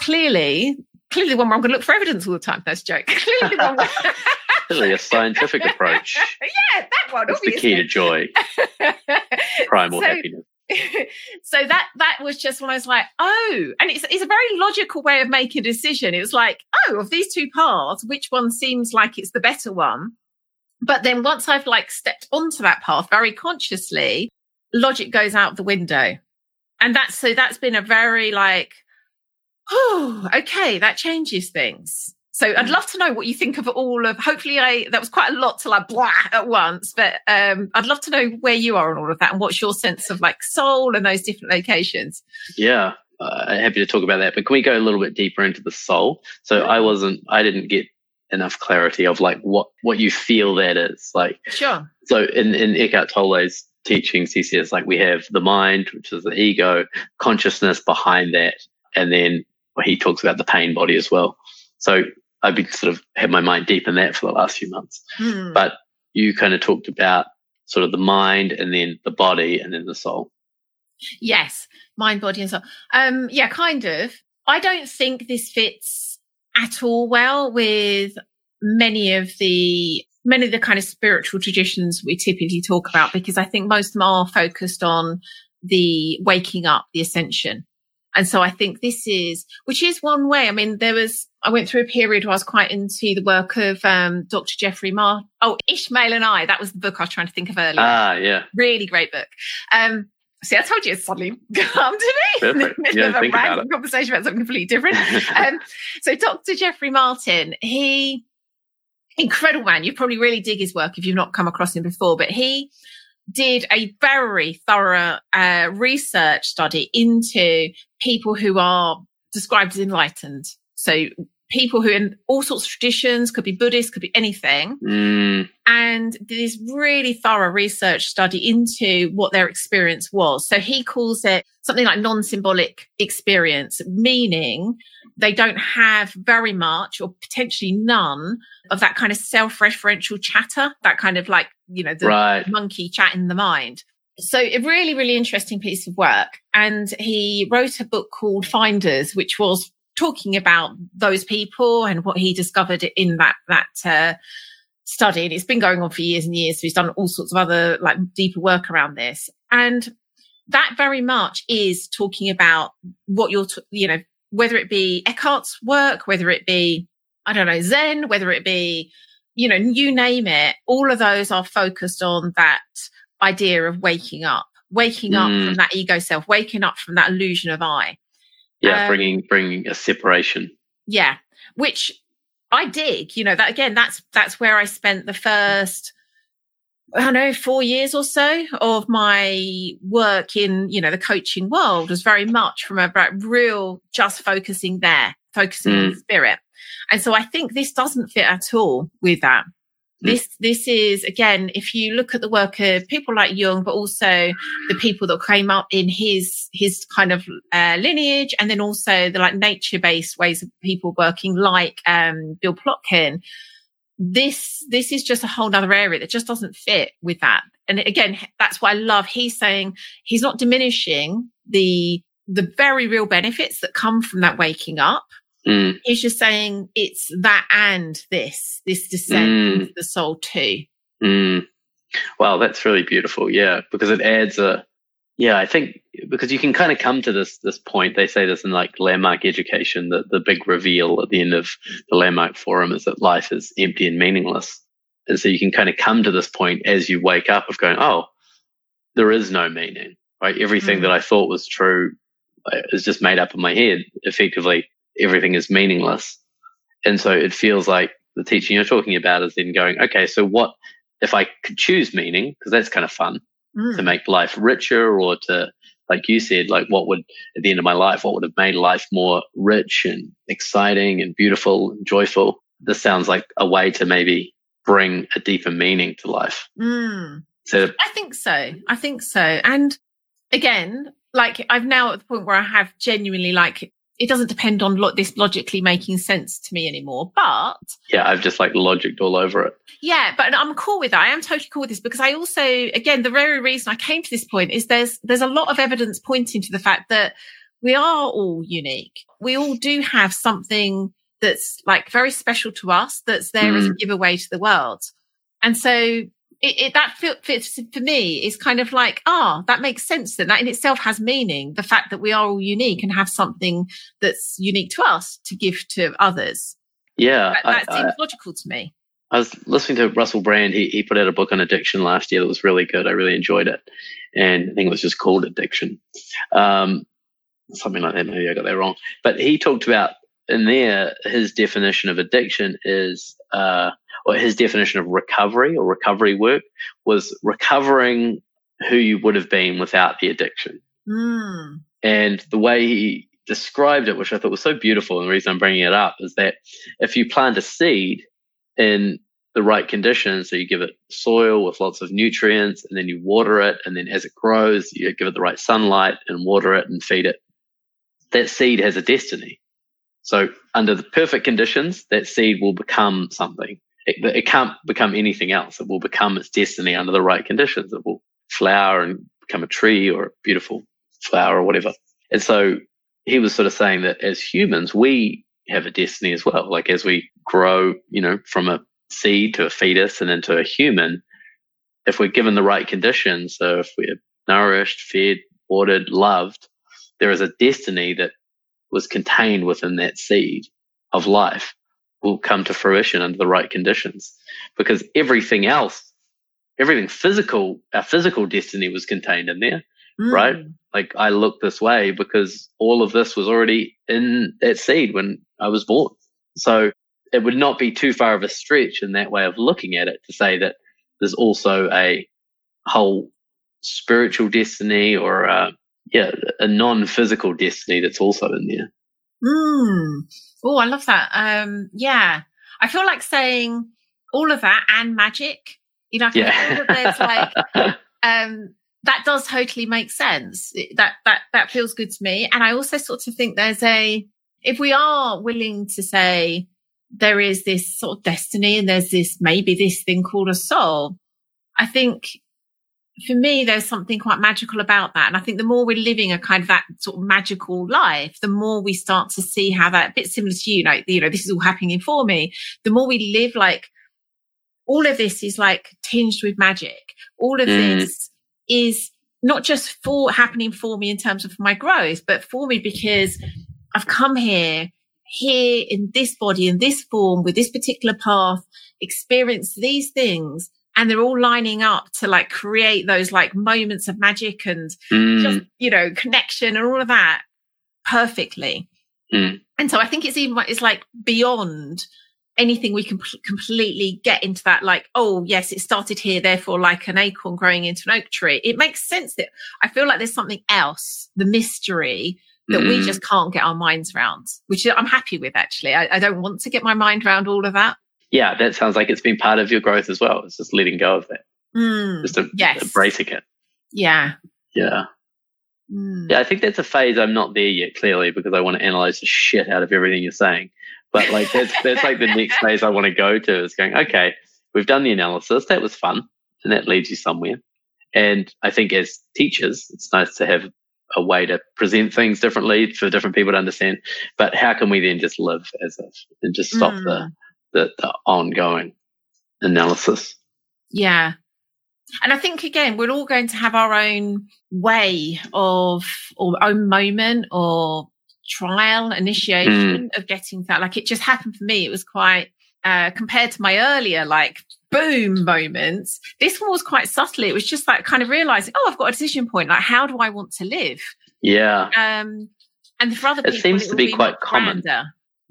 clearly, clearly the one where I'm going to look for evidence all the time. That's a joke. clearly the one where- Really a scientific approach. yeah, that one. That's the key to joy, primal So- happiness. so that that was just when I was like, oh, and it's it's a very logical way of making a decision. It was like, oh, of these two paths, which one seems like it's the better one? But then once I've like stepped onto that path very consciously, logic goes out the window. And that's so that's been a very like, oh, okay, that changes things. So I'd love to know what you think of all of hopefully I that was quite a lot to like blah at once, but um I'd love to know where you are on all of that and what's your sense of like soul and those different locations. Yeah, uh, happy to talk about that. But can we go a little bit deeper into the soul? So I wasn't, I didn't get enough clarity of like what what you feel that is like. Sure. So in in Eckhart Tolle's teachings, he says like we have the mind, which is the ego, consciousness behind that, and then he talks about the pain body as well. So I've been sort of had my mind deep in that for the last few months. Hmm. But you kind of talked about sort of the mind and then the body and then the soul. Yes, mind, body, and soul. Um, yeah, kind of. I don't think this fits at all well with many of the many of the kind of spiritual traditions we typically talk about because I think most of them are focused on the waking up, the ascension. And so I think this is, which is one way. I mean, there was, I went through a period where I was quite into the work of um, Dr. Jeffrey Mar. Oh, Ishmael and I. That was the book I was trying to think of earlier Ah, yeah. really great book. Um, see, I told you it's suddenly come to me in the middle Yeah, of a think about random conversation about something completely different. um, so Dr. Jeffrey Martin, he incredible man. You probably really dig his work if you've not come across him before, but he did a very thorough uh, research study into people who are described as enlightened. So people who in all sorts of traditions, could be Buddhist, could be anything. Mm. And this really thorough research study into what their experience was. So he calls it something like non-symbolic experience, meaning they don't have very much or potentially none of that kind of self-referential chatter, that kind of like, you know, the Right. monkey chat in the mind. So a really, really interesting piece of work. And he wrote a book called Finders, which was talking about those people and what he discovered in that, that, uh, study. And it's been going on for years and years. So he's done all sorts of other like deeper work around this. And that very much is talking about what you're, t- you know, whether it be Eckhart's work, whether it be, I don't know, Zen, whether it be, you know, you name it, all of those are focused on that idea of waking up, waking up Mm. from that ego self, waking up from that illusion of I. Yeah, Um, bringing bringing a separation. Yeah, which I dig. You know that again. That's that's where I spent the first, I don't know, four years or so of my work in you know the coaching world was very much from a real just focusing there, focusing on the spirit. And so I think this doesn't fit at all with that. This this is again, if you look at the work of people like Jung, but also the people that came up in his his kind of uh, lineage, and then also the like nature based ways of people working, like um, Bill Plotkin. This this is just a whole other area that just doesn't fit with that. And again, that's what I love. He's saying he's not diminishing the the very real benefits that come from that waking up. Mm. He's just saying it's that and this this descent Mm. into the soul too. Mm. Wow, that's really beautiful. Yeah, because it adds a. Yeah, I think because you can kind of come to this this point. They say this in like landmark education that the big reveal at the end of the landmark forum is that life is empty and meaningless, and so you can kind of come to this point as you wake up of going, oh, there is no meaning. Right, everything Mm. that I thought was true uh, is just made up in my head. Effectively, everything is meaningless, and so it feels like the teaching you're talking about is then going, okay, so what if I could choose meaning? Because that's kind of fun Mm. to make life richer or to, like you said, like what would, at the end of my life, what would have made life more rich and exciting and beautiful and joyful? This sounds like a way to maybe bring a deeper meaning to life. Mm. So, I think so. I think so. And again, like I've now at the point where I have genuinely like it doesn't depend on lo- this logically making sense to me anymore. But yeah, I've just like logicked all over it. yeah, but I'm cool with that. I am totally cool with this because I also, again, the very reason I came to this point is there's there's a lot of evidence pointing to the fact that we are all unique. We all do have something that's like very special to us that's there as a mm. giveaway to the world. And so it, it that fit- fits for me is kind of like, ah, that makes sense. Then that in itself has meaning. The fact that we are all unique and have something that's unique to us to give to others. Yeah. That, that I- seems logical to me. I was listening to Russell Brand. He, he put out a book on addiction last year that was really good. I really enjoyed it. And I think it was just called Addiction. Um, something like that. Maybe I got that wrong. But he talked about in there, his definition of addiction is, uh, or his definition of recovery or recovery work was recovering who you would have been without the addiction. Mm. And the way he described it, which I thought was so beautiful, and the reason I'm bringing it up is that if you plant a seed in the right conditions, so you give it soil with lots of nutrients, and then you water it, and then as it grows, you give it the right sunlight and water it and feed it. That seed has a destiny. So under the perfect conditions, that seed will become something. It, it can't become anything else. It will become its destiny under the right conditions. It will flower and become a tree or a beautiful flower or whatever. And so he was sort of saying that as humans, we have a destiny as well. Like as we grow, you know, from a seed to a fetus and then to a human, if we're given the right conditions, so if we're nourished, fed, watered, loved, there is a destiny that was contained within that seed of life will come to fruition under the right conditions because everything else, everything physical, our physical destiny was contained in there Right. Mm. like I look this way because all of this was already in that seed when I was born. So it would not be too far of a stretch in that way of looking at it to say that there's also a whole spiritual destiny or a, yeah, a non-physical destiny that's also in there. Mm. Oh, I love that. Um, yeah, I feel like saying all of that and magic. You know, I can yeah. there's like um, that does totally make sense. That that that feels good to me. And I also sort of think there's a if we are willing to say there is this sort of destiny and there's this maybe this thing called a soul, I think for me, there's something quite magical about that. And I think the more we're living a kind of that sort of magical life, the more we start to see how that a bit similar to you, like, you know, this is all happening for me. The more we live like all of this is like tinged with magic. All of mm. this is not just for happening for me in terms of my growth, but for me because I've come here, here in this body, in this form, with this particular path, experience these things and they're all lining up to like create those like moments of magic and mm. just you know connection and all of that perfectly mm. and so i think it's even it's like beyond anything we can completely get into that like oh yes it started here therefore like an acorn growing into an oak tree it makes sense that i feel like there's something else the mystery that mm. we just can't get our minds around which i'm happy with actually I, I don't want to get my mind around all of that yeah, that sounds like it's been part of your growth as well. It's just letting go of that. Mm, just a, yes. embracing it. Yeah. Yeah. Mm. Yeah, I think that's a phase I'm not there yet, clearly, because I want to analyze the shit out of everything you're saying. But like that's that's like the next phase I want to go to is going, okay, we've done the analysis, that was fun, and that leads you somewhere. And I think as teachers, it's nice to have a way to present things differently for different people to understand. But how can we then just live as if and just stop mm. the the, the ongoing analysis. Yeah. And I think again, we're all going to have our own way of, or own moment or trial initiation mm. of getting that. Like it just happened for me. It was quite, uh, compared to my earlier, like boom moments. This one was quite subtly. It was just like kind of realizing, oh, I've got a decision point. Like, how do I want to live? Yeah. Um, and for other it people, seems it to be, be quite common.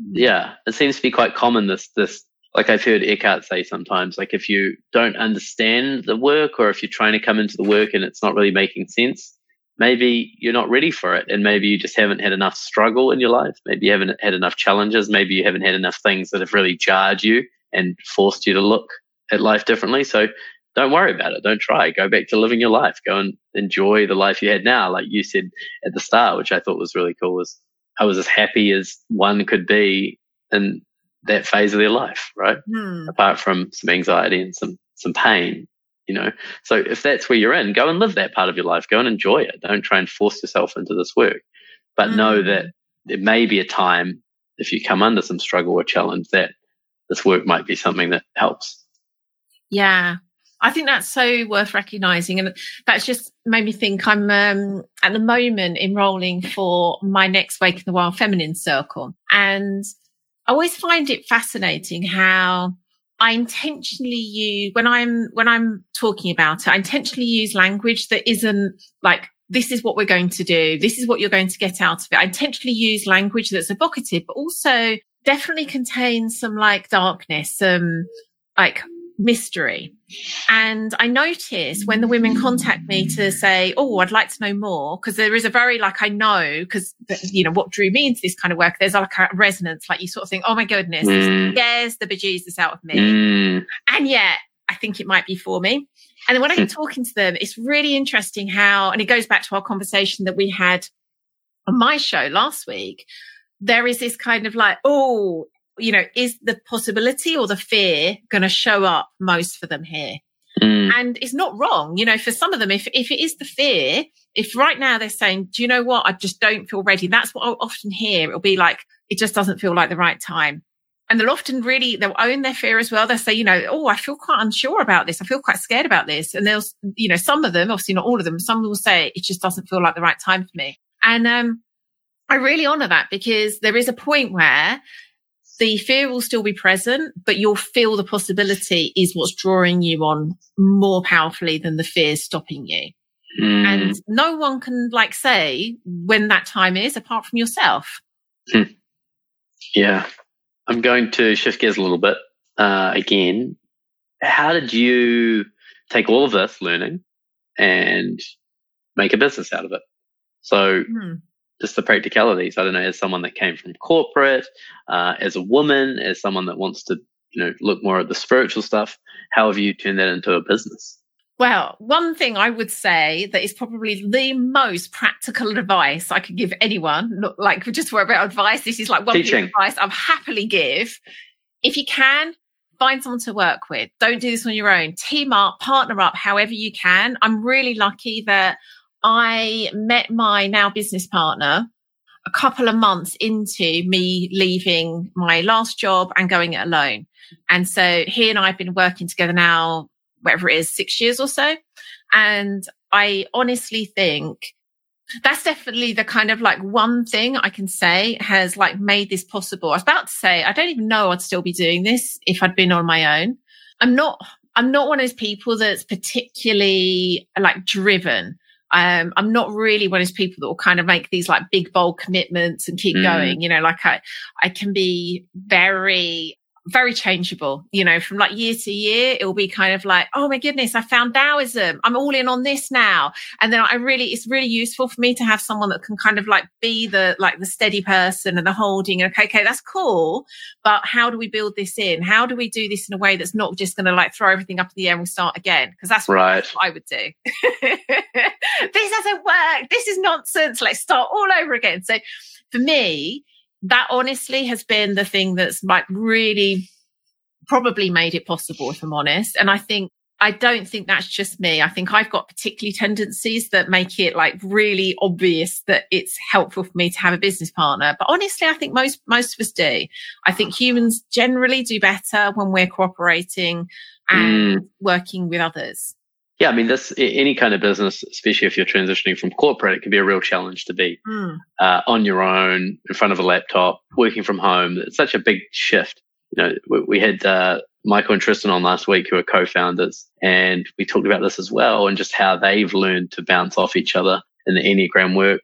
Yeah, it seems to be quite common. This, this, like I've heard Eckhart say sometimes, like if you don't understand the work or if you're trying to come into the work and it's not really making sense, maybe you're not ready for it. And maybe you just haven't had enough struggle in your life. Maybe you haven't had enough challenges. Maybe you haven't had enough things that have really jarred you and forced you to look at life differently. So don't worry about it. Don't try. Go back to living your life. Go and enjoy the life you had now. Like you said at the start, which I thought was really cool was I was as happy as one could be in that phase of their life, right? Hmm. Apart from some anxiety and some some pain, you know. So if that's where you're in, go and live that part of your life. Go and enjoy it. Don't try and force yourself into this work. But know hmm. that there may be a time if you come under some struggle or challenge that this work might be something that helps. Yeah, I think that's so worth recognizing. And that's just made me think I'm um, at the moment enrolling for my next Wake in the Wild Feminine Circle. And I always find it fascinating how I intentionally use when I'm when I'm talking about it, I intentionally use language that isn't like this is what we're going to do, this is what you're going to get out of it. I intentionally use language that's evocative, but also definitely contains some like darkness, some like mystery. And I notice when the women contact me to say, Oh, I'd like to know more, because there is a very like, I know, because, you know, what drew me into this kind of work, there's like a resonance, like you sort of think, Oh my goodness, mm. scares the bejesus out of me. Mm. And yet I think it might be for me. And then when I'm talking to them, it's really interesting how, and it goes back to our conversation that we had on my show last week. There is this kind of like, oh, you know, is the possibility or the fear going to show up most for them here? Mm. And it's not wrong. You know, for some of them, if, if it is the fear, if right now they're saying, do you know what? I just don't feel ready. That's what I'll often hear. It'll be like, it just doesn't feel like the right time. And they'll often really, they'll own their fear as well. They'll say, you know, oh, I feel quite unsure about this. I feel quite scared about this. And they'll, you know, some of them, obviously not all of them, some will say it just doesn't feel like the right time for me. And, um, I really honor that because there is a point where the fear will still be present, but you'll feel the possibility is what's drawing you on more powerfully than the fear stopping you. Mm. And no one can like say when that time is apart from yourself. Mm. Yeah. I'm going to shift gears a little bit uh, again. How did you take all of this learning and make a business out of it. So Hmm. Just the practicalities. I don't know, as someone that came from corporate, uh, as a woman, as someone that wants to, you know, look more at the spiritual stuff, how have you turned that into a business? Well, one thing I would say that is probably the most practical advice I could give anyone, not like just for about advice. This is like one piece of Teaching. advice I'll happily give. If you can, find someone to work with. Don't do this on your own. Team up, partner up, however you can. I'm really lucky that I met my now business partner a couple of months into me leaving my last job and going it alone. And so he and I have been working together now, whatever it is, six years or so. And I honestly think that's definitely the kind of like one thing I can say has like made this possible. I was about to say, I don't even know I'd still be doing this if I'd been on my own. I'm not, I'm not one of those people that's particularly like driven. Um, I'm not really one of those people that will kind of make these like big bold commitments and keep Mm. going. You know, like I, I can be very, very changeable. You know, from like year to year, it will be kind of like, oh my goodness, I found Taoism. I'm all in on this now. And then I really, it's really useful for me to have someone that can kind of like be the like the steady person and the holding. Okay, okay, that's cool. But how do we build this in? How do we do this in a way that's not just going to like throw everything up in the air and start again? Because that's what Right. I would do. this doesn't work. This is nonsense. Let's start all over again. So for me, that honestly has been the thing that's like really probably made it possible, if I'm honest. And I think I don't think that's just me. I think I've got particularly tendencies that make it like really obvious that it's helpful for me to have a business partner. But honestly, I think most, most of us do. I think humans generally do better when we're cooperating and mm. working with others. Yeah, I mean, this any kind of business, especially if you're transitioning from corporate, it can be a real challenge to be Mm. uh, on your own in front of a laptop, working from home. It's such a big shift. You know, we, we had uh, Michael and Tristan on last week, who are co-founders, and we talked about this as well, and just how they've learned to bounce off each other in the Enneagram work.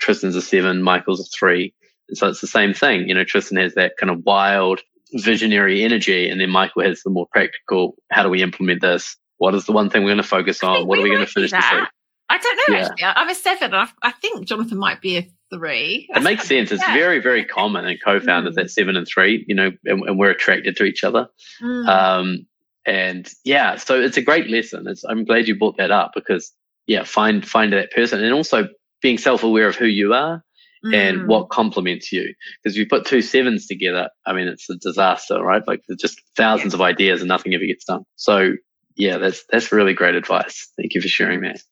Tristan's a seven, Michael's a three, and so it's the same thing. You know, Tristan has that kind of wild, visionary energy, and then Michael has the more practical. How do we implement this? What is the one thing we're going to focus on? What are we going to finish this week? I don't know Yeah. actually. I'm a seven. and I, I think Jonathan might be a three. It makes sense. It's Yeah. very, very common in co-founders Mm. at seven and three, you know, and, and we're attracted to each other. Mm. Um, and yeah, so it's a great lesson. It's, I'm glad you brought that up because yeah, find, find that person and also being self-aware of who you are and Mm. what complements you. Because if you put two sevens together, I mean, it's a disaster, right? Like there's just thousands of ideas and nothing ever gets done. So yeah, that's, that's really great advice. Thank you for sharing that.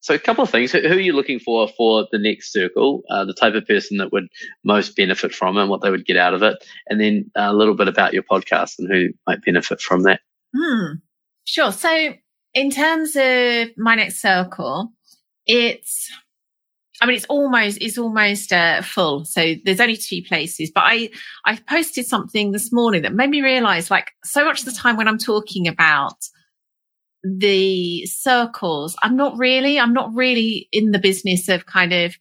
So a couple of things. Who, are you looking for for the next circle? Uh, the type of person that would most benefit from it and what they would get out of it. And then a little bit about your podcast and who might benefit from that. Hmm. Sure. So, in terms of my next circle, it's, I mean, it's almost, it's almost uh, full. So there's only two places, but I, I posted something this morning that made me realize like so much of the time when I'm talking about the circles, I'm not really, I'm not really in the business of kind of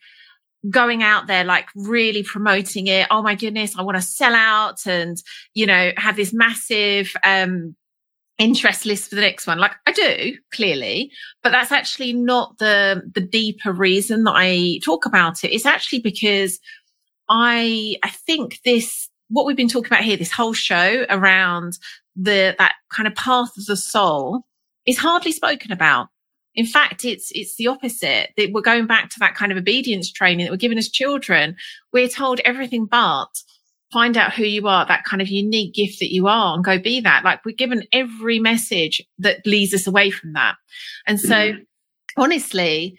going out there, like really promoting it. Oh my goodness, I want to sell out and, you know, have this massive, um, interest list for the next one. Like I do clearly, but that's actually not the, the deeper reason that I talk about it. It's actually because I, I think this, what we've been talking about here, this whole show around the, that kind of path of the soul is hardly spoken about. In fact, it's, it's the opposite that we're going back to that kind of obedience training that we're given as children. We're told everything but find out who you are, that kind of unique gift that you are and go be that. Like we're given every message that leads us away from that. And so Mhm. honestly,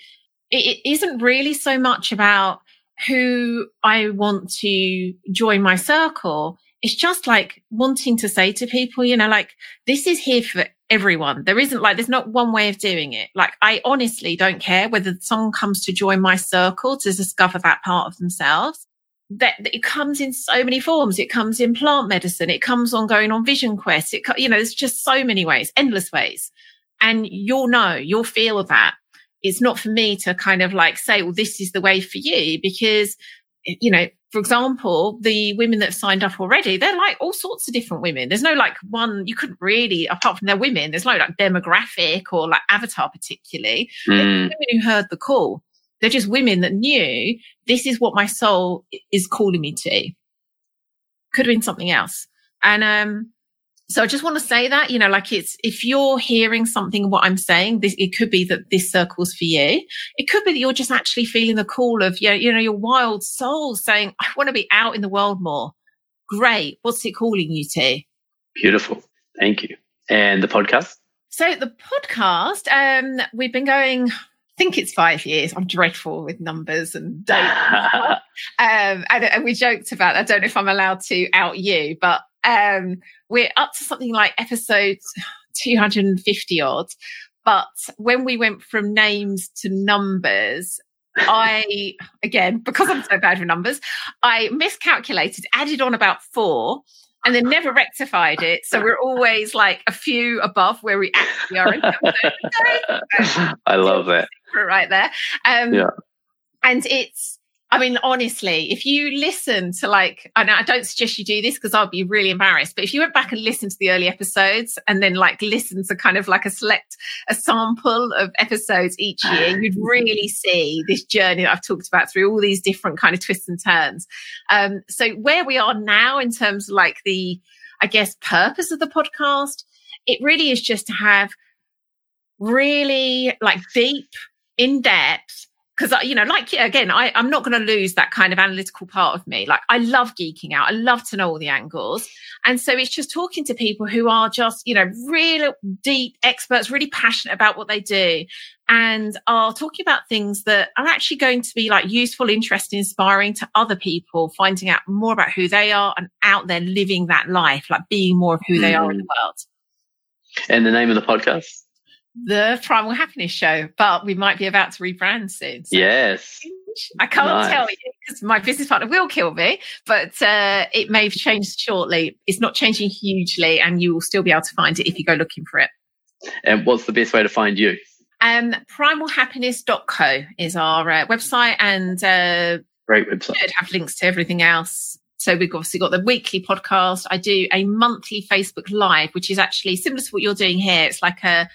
it, it isn't really so much about who I want to join my circle. It's just like wanting to say to people, you know, like this is here for everyone. There isn't like, there's not one way of doing it. Like I honestly don't care whether someone comes to join my circle to discover that part of themselves that it comes in so many forms. It comes in plant medicine. It comes on going on vision quest. It, you know, there's just so many ways, endless ways. And you'll know, you'll feel that. It's not for me to kind of like say, well, this is the way for you because, you know, for example, the women that signed up already, they're like all sorts of different women. There's no like one, you couldn't really, apart from their women, there's no like demographic or like avatar particularly. Mm. Women who heard the call. They're just women that knew this is what my soul is calling me to. Could have been something else. And, um, so I just want to say that, you know, like it's, if you're hearing something, what I'm saying, this, it could be that this circle's for you. It could be that you're just actually feeling the call of, you know, you know, your wild soul saying, I want to be out in the world more. Great. What's it calling you to? Beautiful. Thank you. And the podcast? So the podcast, um, we've been going, I think it's five years. I'm dreadful with numbers and dates. um, and, and, we joked about, I don't know if I'm allowed to out you, but um, we're up to something like episode 250 odd. But when we went from names to numbers, I, again, because I'm so bad with numbers, I miscalculated, added on about four, and then never rectified it. So we're always like a few above where we actually are. In I love it. Right there. Um, yeah. And it's, I mean, honestly, if you listen to like, I, I don't suggest you do this because I'll be really embarrassed, but if you went back and listened to the early episodes and then like listen to kind of like a select, a sample of episodes each year, you'd really see this journey that I've talked about through all these different kind of twists and turns. Um, so where we are now in terms of like the, I guess, purpose of the podcast, it really is just to have really like deep, in depth, because you know like again I, i'm not going to lose that kind of analytical part of me. Like i love geeking out. I love to know all the angles. And so it's just talking to people who are just you know real deep experts really passionate about what they do and are talking about things that are actually going to be like useful interesting inspiring to other people finding out more about who they are and out there living that life like being more of who mm. they are in the world. And the name of the podcast the Primal Happiness Show, but we might be about to rebrand soon. So yes. I can't nice. tell you because my business partner will kill me, but uh, it may have changed shortly. It's not changing hugely, and you will still be able to find it if you go looking for it. And what's the best way to find you? Um, primalhappiness.co is our uh, website, and uh, great website. Have links to everything else. So we've obviously got the weekly podcast. I do a monthly Facebook Live, which is actually similar to what you're doing here. It's like a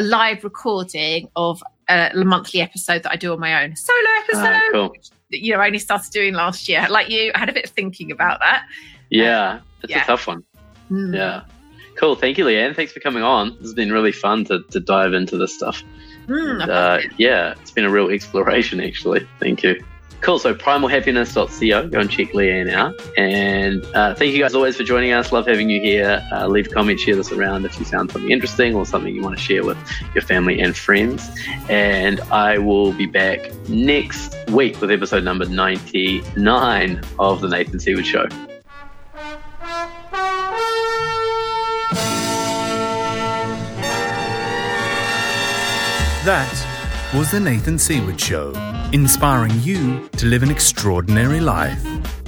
a live recording of a, monthly episode that I do on my own solo episode. Uh, cool. That, you know, I only started doing last year. Like you, I had a bit of thinking about that. Yeah, um, it's yeah. a tough one. Mm. Yeah. Cool. Thank you, Lian. Thanks for coming on. It's been really fun to, to dive into this stuff. Mm, and, uh, yeah, it's been a real exploration, actually. Thank you. Cool. So primalhappiness.co. Go and check Lian out. And uh, thank you guys always for joining us. Love having you here. Uh, leave a comment, share this around if you found something interesting or something you want to share with your family and friends. And I will be back next week with episode number 99 of The Nathan Seaward Show. That was The Nathan Seaward Show inspiring you to live an extraordinary life.